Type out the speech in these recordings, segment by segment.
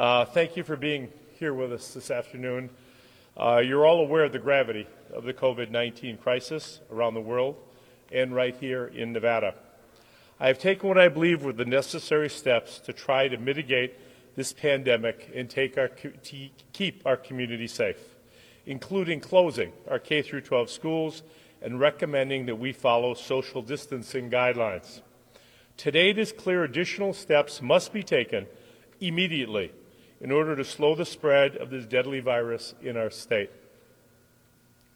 Uh, thank you for being here with us this afternoon. Uh, you're all aware of the gravity of the COVID 19 crisis around the world and right here in Nevada. I have taken what I believe were the necessary steps to try to mitigate this pandemic and take our, keep our community safe, including closing our K 12 schools and recommending that we follow social distancing guidelines. Today, it is clear additional steps must be taken immediately in order to slow the spread of this deadly virus in our state.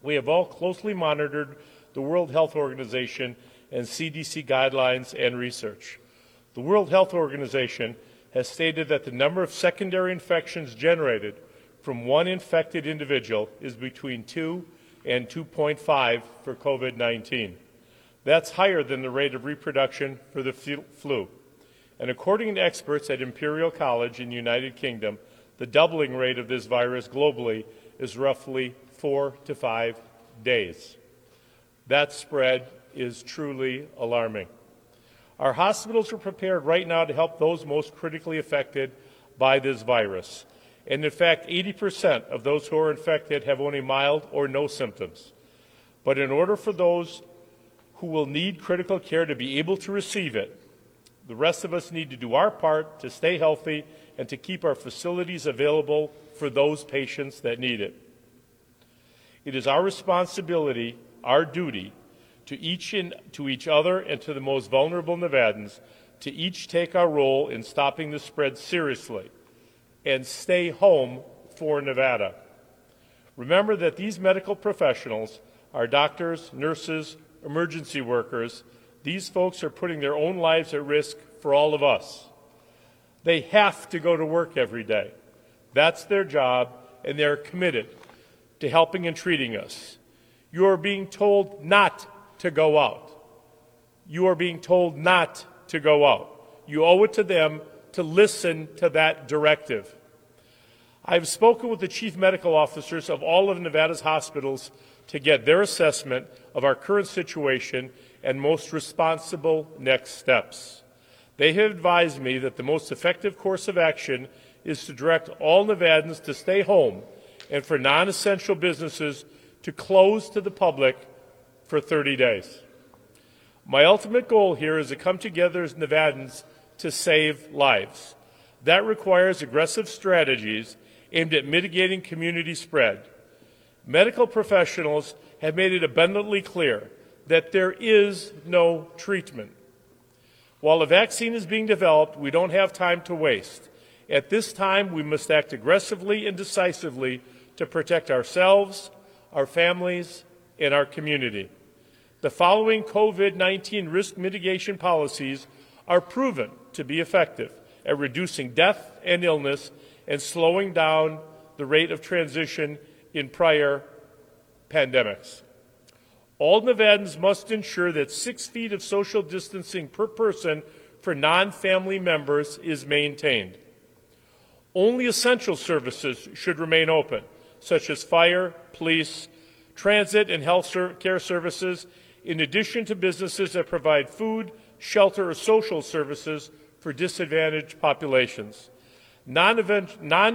We have all closely monitored the World Health Organization and CDC guidelines and research. The World Health Organization has stated that the number of secondary infections generated from one infected individual is between 2 and 2.5 for COVID 19. That's higher than the rate of reproduction for the flu. And according to experts at Imperial College in the United Kingdom, the doubling rate of this virus globally is roughly four to five days. That spread is truly alarming. Our hospitals are prepared right now to help those most critically affected by this virus. And in fact, 80% of those who are infected have only mild or no symptoms. But in order for those who will need critical care to be able to receive it. The rest of us need to do our part to stay healthy and to keep our facilities available for those patients that need it. It is our responsibility, our duty, to each, in, to each other and to the most vulnerable Nevadans to each take our role in stopping the spread seriously and stay home for Nevada. Remember that these medical professionals, our doctors, nurses, emergency workers, these folks are putting their own lives at risk for all of us. They have to go to work every day. That's their job, and they're committed to helping and treating us. You are being told not to go out. You are being told not to go out. You owe it to them to listen to that directive. I've spoken with the chief medical officers of all of Nevada's hospitals to get their assessment of our current situation and most responsible next steps. They have advised me that the most effective course of action is to direct all Nevadans to stay home and for non essential businesses to close to the public for 30 days. My ultimate goal here is to come together as Nevadans to save lives. That requires aggressive strategies aimed at mitigating community spread medical professionals have made it abundantly clear that there is no treatment. While a vaccine is being developed, we don't have time to waste. At this time, we must act aggressively and decisively to protect ourselves, our families, and our community. The following COVID 19 risk mitigation policies are proven to be effective at reducing death and illness and slowing down the rate of transition in prior pandemics. All Nevadans must ensure that six feet of social distancing per person for non family members is maintained. Only essential services should remain open, such as fire, police, transit, and health care services, in addition to businesses that provide food, shelter, or social services for disadvantaged populations. Non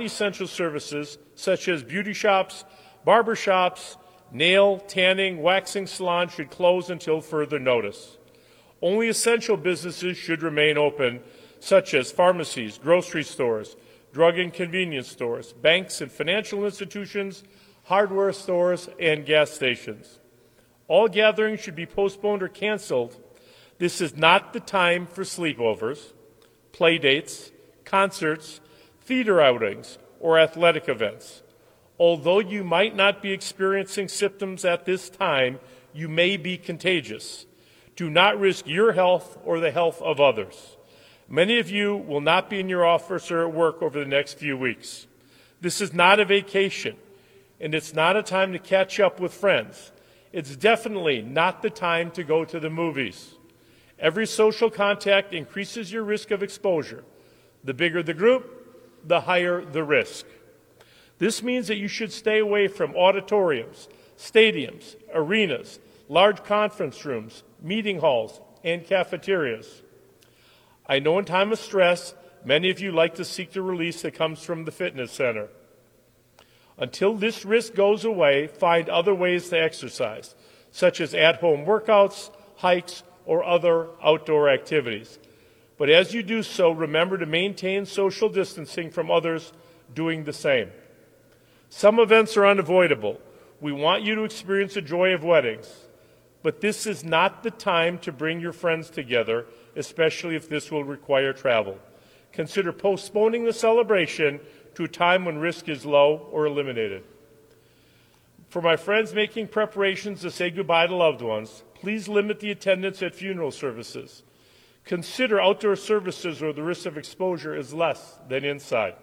essential services, such as beauty shops, barber shops, nail, tanning, waxing salons, should close until further notice. Only essential businesses should remain open, such as pharmacies, grocery stores, drug and convenience stores, banks and financial institutions, hardware stores, and gas stations. All gatherings should be postponed or canceled. This is not the time for sleepovers, play dates, concerts, theater outings, or athletic events. Although you might not be experiencing symptoms at this time, you may be contagious. Do not risk your health or the health of others. Many of you will not be in your office or at work over the next few weeks. This is not a vacation, and it's not a time to catch up with friends. It's definitely not the time to go to the movies. Every social contact increases your risk of exposure. The bigger the group, the higher the risk. This means that you should stay away from auditoriums, stadiums, arenas, large conference rooms, meeting halls, and cafeterias. I know in time of stress, many of you like to seek the release that comes from the fitness center. Until this risk goes away, find other ways to exercise, such as at home workouts, hikes, or other outdoor activities. But as you do so, remember to maintain social distancing from others doing the same. Some events are unavoidable. We want you to experience the joy of weddings. But this is not the time to bring your friends together, especially if this will require travel. Consider postponing the celebration to a time when risk is low or eliminated. For my friends making preparations to say goodbye to loved ones, please limit the attendance at funeral services. Consider outdoor services where the risk of exposure is less than inside.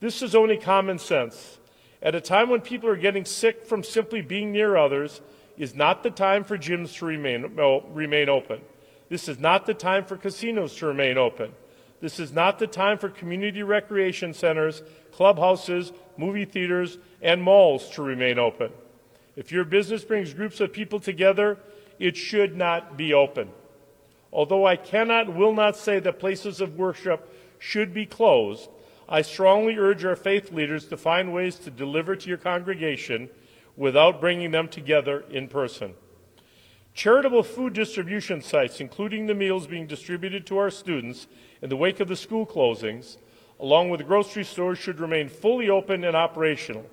This is only common sense. At a time when people are getting sick from simply being near others, is not the time for gyms to remain, remain open. This is not the time for casinos to remain open. This is not the time for community recreation centers, clubhouses, movie theaters, and malls to remain open. If your business brings groups of people together, it should not be open. Although I cannot, will not say that places of worship should be closed, I strongly urge our faith leaders to find ways to deliver to your congregation without bringing them together in person. Charitable food distribution sites, including the meals being distributed to our students in the wake of the school closings, along with grocery stores, should remain fully open and operational.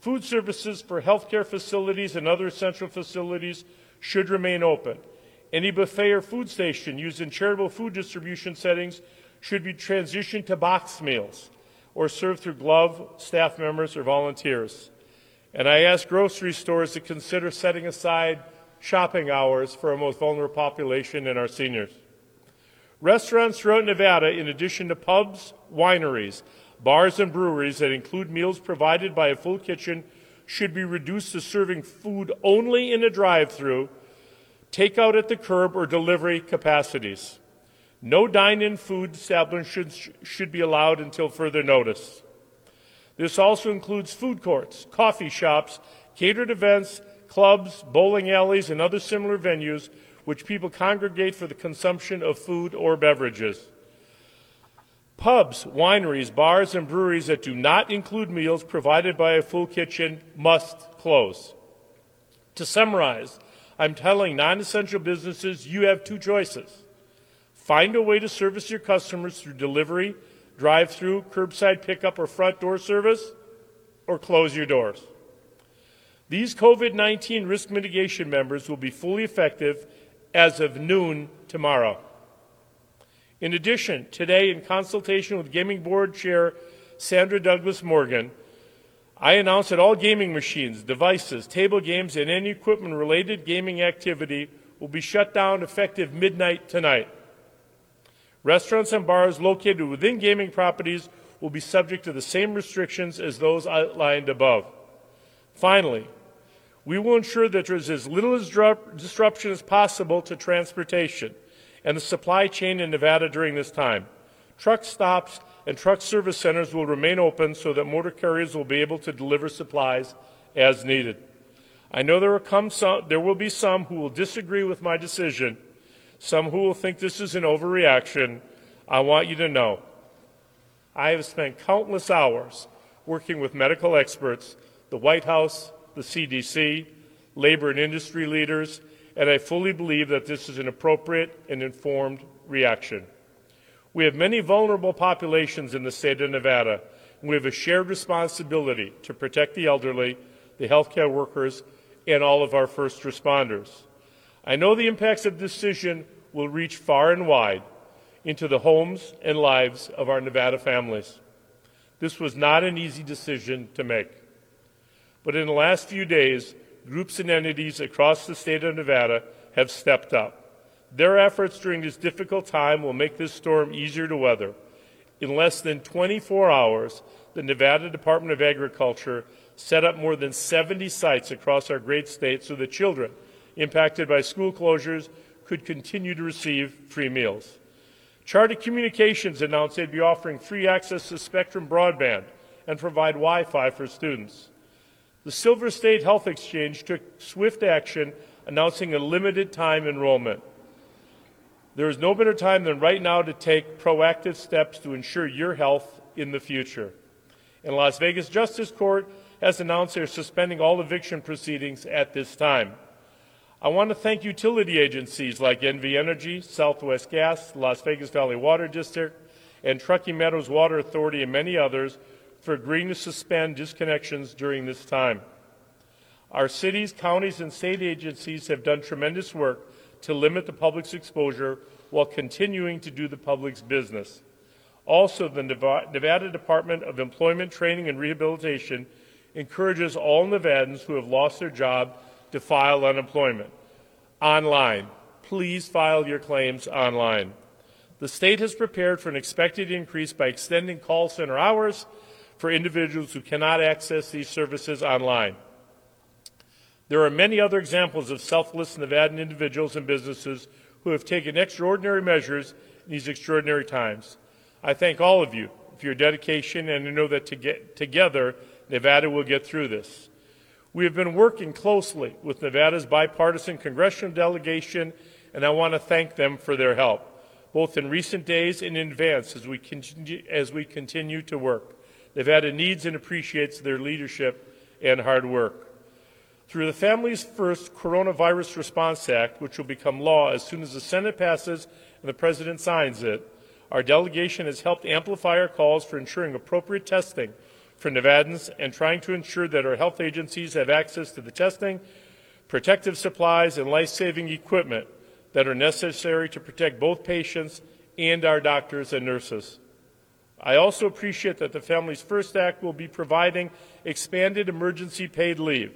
Food services for healthcare facilities and other essential facilities should remain open. Any buffet or food station used in charitable food distribution settings should be transitioned to box meals or served through glove staff members or volunteers. And I ask grocery stores to consider setting aside shopping hours for our most vulnerable population and our seniors. Restaurants throughout Nevada, in addition to pubs, wineries, bars, and breweries that include meals provided by a full kitchen, should be reduced to serving food only in a drive through, takeout at the curb, or delivery capacities. No dine in food establishments should be allowed until further notice. This also includes food courts, coffee shops, catered events, clubs, bowling alleys, and other similar venues which people congregate for the consumption of food or beverages. Pubs, wineries, bars, and breweries that do not include meals provided by a full kitchen must close. To summarize, I'm telling non essential businesses you have two choices. Find a way to service your customers through delivery, drive through, curbside pickup, or front door service, or close your doors. These COVID 19 risk mitigation members will be fully effective as of noon tomorrow. In addition, today, in consultation with Gaming Board Chair Sandra Douglas Morgan, I announced that all gaming machines, devices, table games, and any equipment related gaming activity will be shut down effective midnight tonight. Restaurants and bars located within gaming properties will be subject to the same restrictions as those outlined above. Finally, we will ensure that there is as little disruption as possible to transportation and the supply chain in Nevada during this time. Truck stops and truck service centers will remain open so that motor carriers will be able to deliver supplies as needed. I know there will, some, there will be some who will disagree with my decision, some who will think this is an overreaction. I want you to know I have spent countless hours working with medical experts, the White House, the CDC, labor and industry leaders, and I fully believe that this is an appropriate and informed reaction. We have many vulnerable populations in the state of Nevada, and we have a shared responsibility to protect the elderly, the healthcare workers, and all of our first responders. I know the impacts of this decision will reach far and wide into the homes and lives of our Nevada families. This was not an easy decision to make. But in the last few days, groups and entities across the state of Nevada have stepped up. Their efforts during this difficult time will make this storm easier to weather. In less than 24 hours, the Nevada Department of Agriculture set up more than 70 sites across our great state so that children impacted by school closures could continue to receive free meals. Charter Communications announced they'd be offering free access to Spectrum broadband and provide Wi Fi for students. The Silver State Health Exchange took swift action announcing a limited time enrollment. There is no better time than right now to take proactive steps to ensure your health in the future. And Las Vegas Justice Court has announced they're suspending all eviction proceedings at this time. I want to thank utility agencies like NV Energy, Southwest Gas, Las Vegas Valley Water District, and Truckee Meadows Water Authority, and many others for agreeing to suspend disconnections during this time. Our cities, counties, and state agencies have done tremendous work to limit the public's exposure while continuing to do the public's business. Also, the Nevada Department of Employment, Training, and Rehabilitation encourages all Nevadans who have lost their job to file unemployment online. Please file your claims online. The state has prepared for an expected increase by extending call center hours for individuals who cannot access these services online. There are many other examples of selfless Nevadan individuals and businesses who have taken extraordinary measures in these extraordinary times. I thank all of you for your dedication, and I know that to get, together, Nevada will get through this. We have been working closely with Nevada's bipartisan congressional delegation, and I want to thank them for their help, both in recent days and in advance as we continue, as we continue to work. Nevada needs and appreciates their leadership and hard work. Through the Families First Coronavirus Response Act, which will become law as soon as the Senate passes and the President signs it, our delegation has helped amplify our calls for ensuring appropriate testing for Nevadans and trying to ensure that our health agencies have access to the testing, protective supplies, and life saving equipment that are necessary to protect both patients and our doctors and nurses. I also appreciate that the Families First Act will be providing expanded emergency paid leave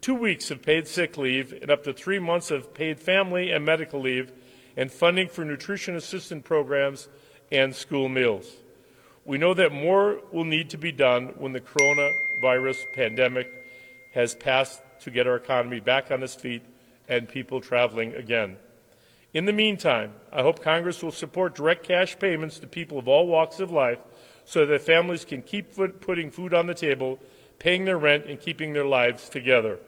two weeks of paid sick leave, and up to three months of paid family and medical leave, and funding for nutrition assistance programs and school meals. We know that more will need to be done when the coronavirus pandemic has passed to get our economy back on its feet and people traveling again. In the meantime, I hope Congress will support direct cash payments to people of all walks of life so that families can keep putting food on the table, paying their rent, and keeping their lives together.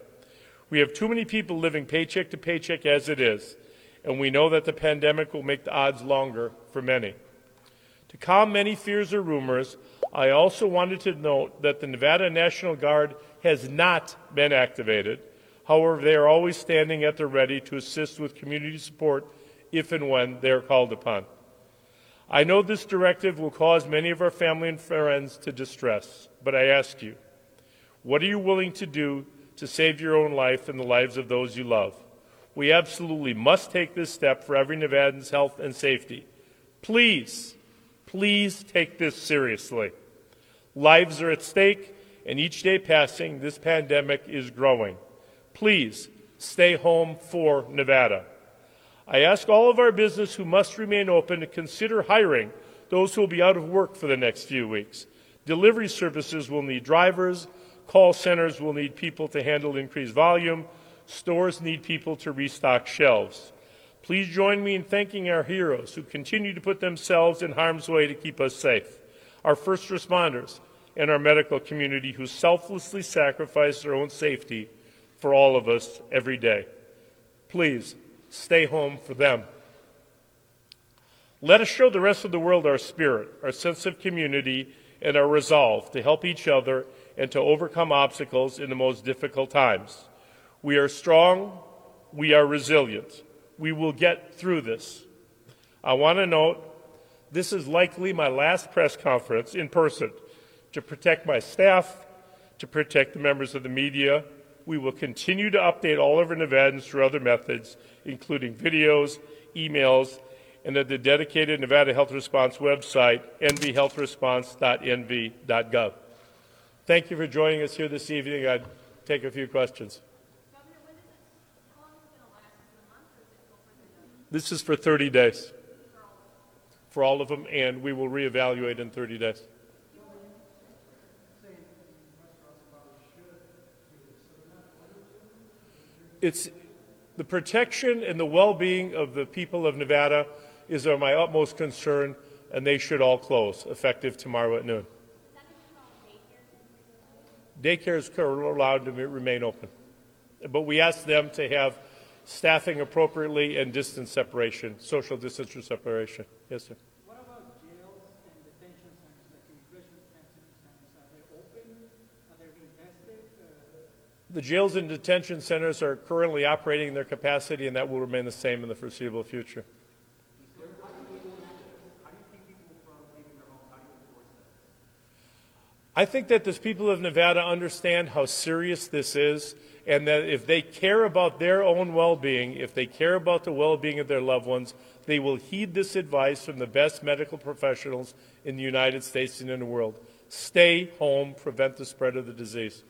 We have too many people living paycheck to paycheck as it is, and we know that the pandemic will make the odds longer for many. To calm many fears or rumors, I also wanted to note that the Nevada National Guard has not been activated. However, they are always standing at the ready to assist with community support if and when they are called upon. I know this directive will cause many of our family and friends to distress, but I ask you, what are you willing to do to save your own life and the lives of those you love. We absolutely must take this step for every Nevadan's health and safety. Please, please take this seriously. Lives are at stake, and each day passing, this pandemic is growing. Please stay home for Nevada. I ask all of our business who must remain open to consider hiring those who will be out of work for the next few weeks. Delivery services will need drivers, Call centers will need people to handle increased volume. Stores need people to restock shelves. Please join me in thanking our heroes who continue to put themselves in harm's way to keep us safe, our first responders, and our medical community who selflessly sacrifice their own safety for all of us every day. Please stay home for them. Let us show the rest of the world our spirit, our sense of community, and our resolve to help each other and to overcome obstacles in the most difficult times. We are strong. We are resilient. We will get through this. I want to note this is likely my last press conference in person to protect my staff, to protect the members of the media. We will continue to update all of our Nevadans through other methods, including videos, emails, and at the dedicated Nevada Health Response website, nvhealthresponse.nv.gov. Thank you for joining us here this evening. I'd take a few questions. This is for 30 days. For all of them, and we will reevaluate in 30 days. It's the protection and the well being of the people of Nevada is of my utmost concern, and they should all close effective tomorrow at noon. Daycares are allowed to remain open. But we ask them to have staffing appropriately, and distance separation, social distance or separation. Yes, sir. What about jails and detention centers, like immigration detention centers? Are they open? Are they being? Uh, The jails and detention centers are currently operating in their capacity, and that will remain the same in the foreseeable future. I think that the people of Nevada understand how serious this is, and that if they care about their own well being, if they care about the well being of their loved ones, they will heed this advice from the best medical professionals in the United States and in the world. Stay home, prevent the spread of the disease.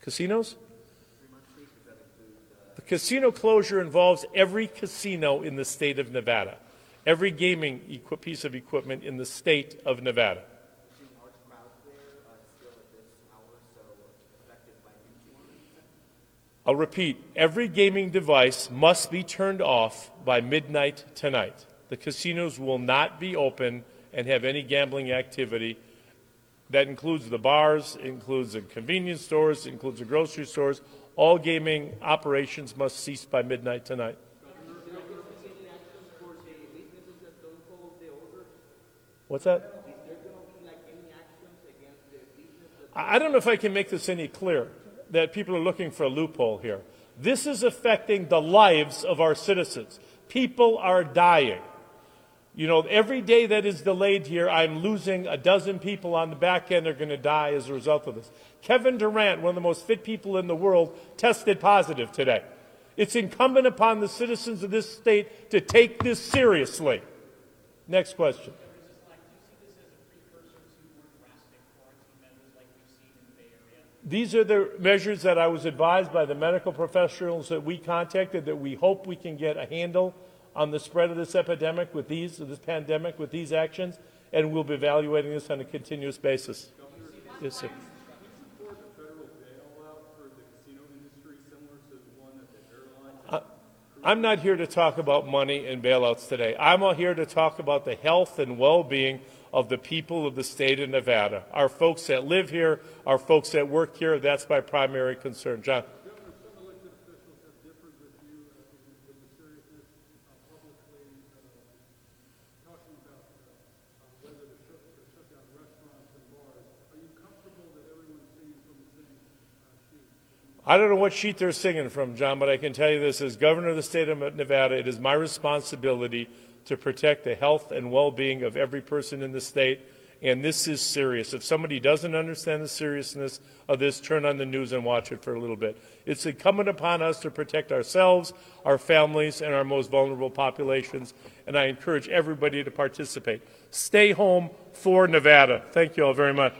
Casinos? The casino closure involves every casino in the state of Nevada, every gaming equi- piece of equipment in the state of Nevada. I'll repeat every gaming device must be turned off by midnight tonight. The casinos will not be open and have any gambling activity. That includes the bars, includes the convenience stores, includes the grocery stores. All gaming operations must cease by midnight tonight. What's that? I don't know if I can make this any clearer that people are looking for a loophole here. This is affecting the lives of our citizens. People are dying. You know, every day that is delayed here, I'm losing a dozen people on the back end are going to die as a result of this. Kevin Durant, one of the most fit people in the world, tested positive today. It's incumbent upon the citizens of this state to take this seriously. Next question. These are the measures that I was advised by the medical professionals that we contacted that we hope we can get a handle on the spread of this epidemic with these, this pandemic with these actions, and we'll be evaluating this on a continuous basis. Yes, sir. I'm not here to talk about money and bailouts today. I'm all here to talk about the health and well-being of the people of the state of Nevada. Our folks that live here, our folks that work here, that's my primary concern. John? I don't know what sheet they're singing from, John, but I can tell you this as governor of the state of Nevada, it is my responsibility to protect the health and well-being of every person in the state. And this is serious. If somebody doesn't understand the seriousness of this, turn on the news and watch it for a little bit. It's incumbent upon us to protect ourselves, our families, and our most vulnerable populations. And I encourage everybody to participate. Stay home for Nevada. Thank you all very much.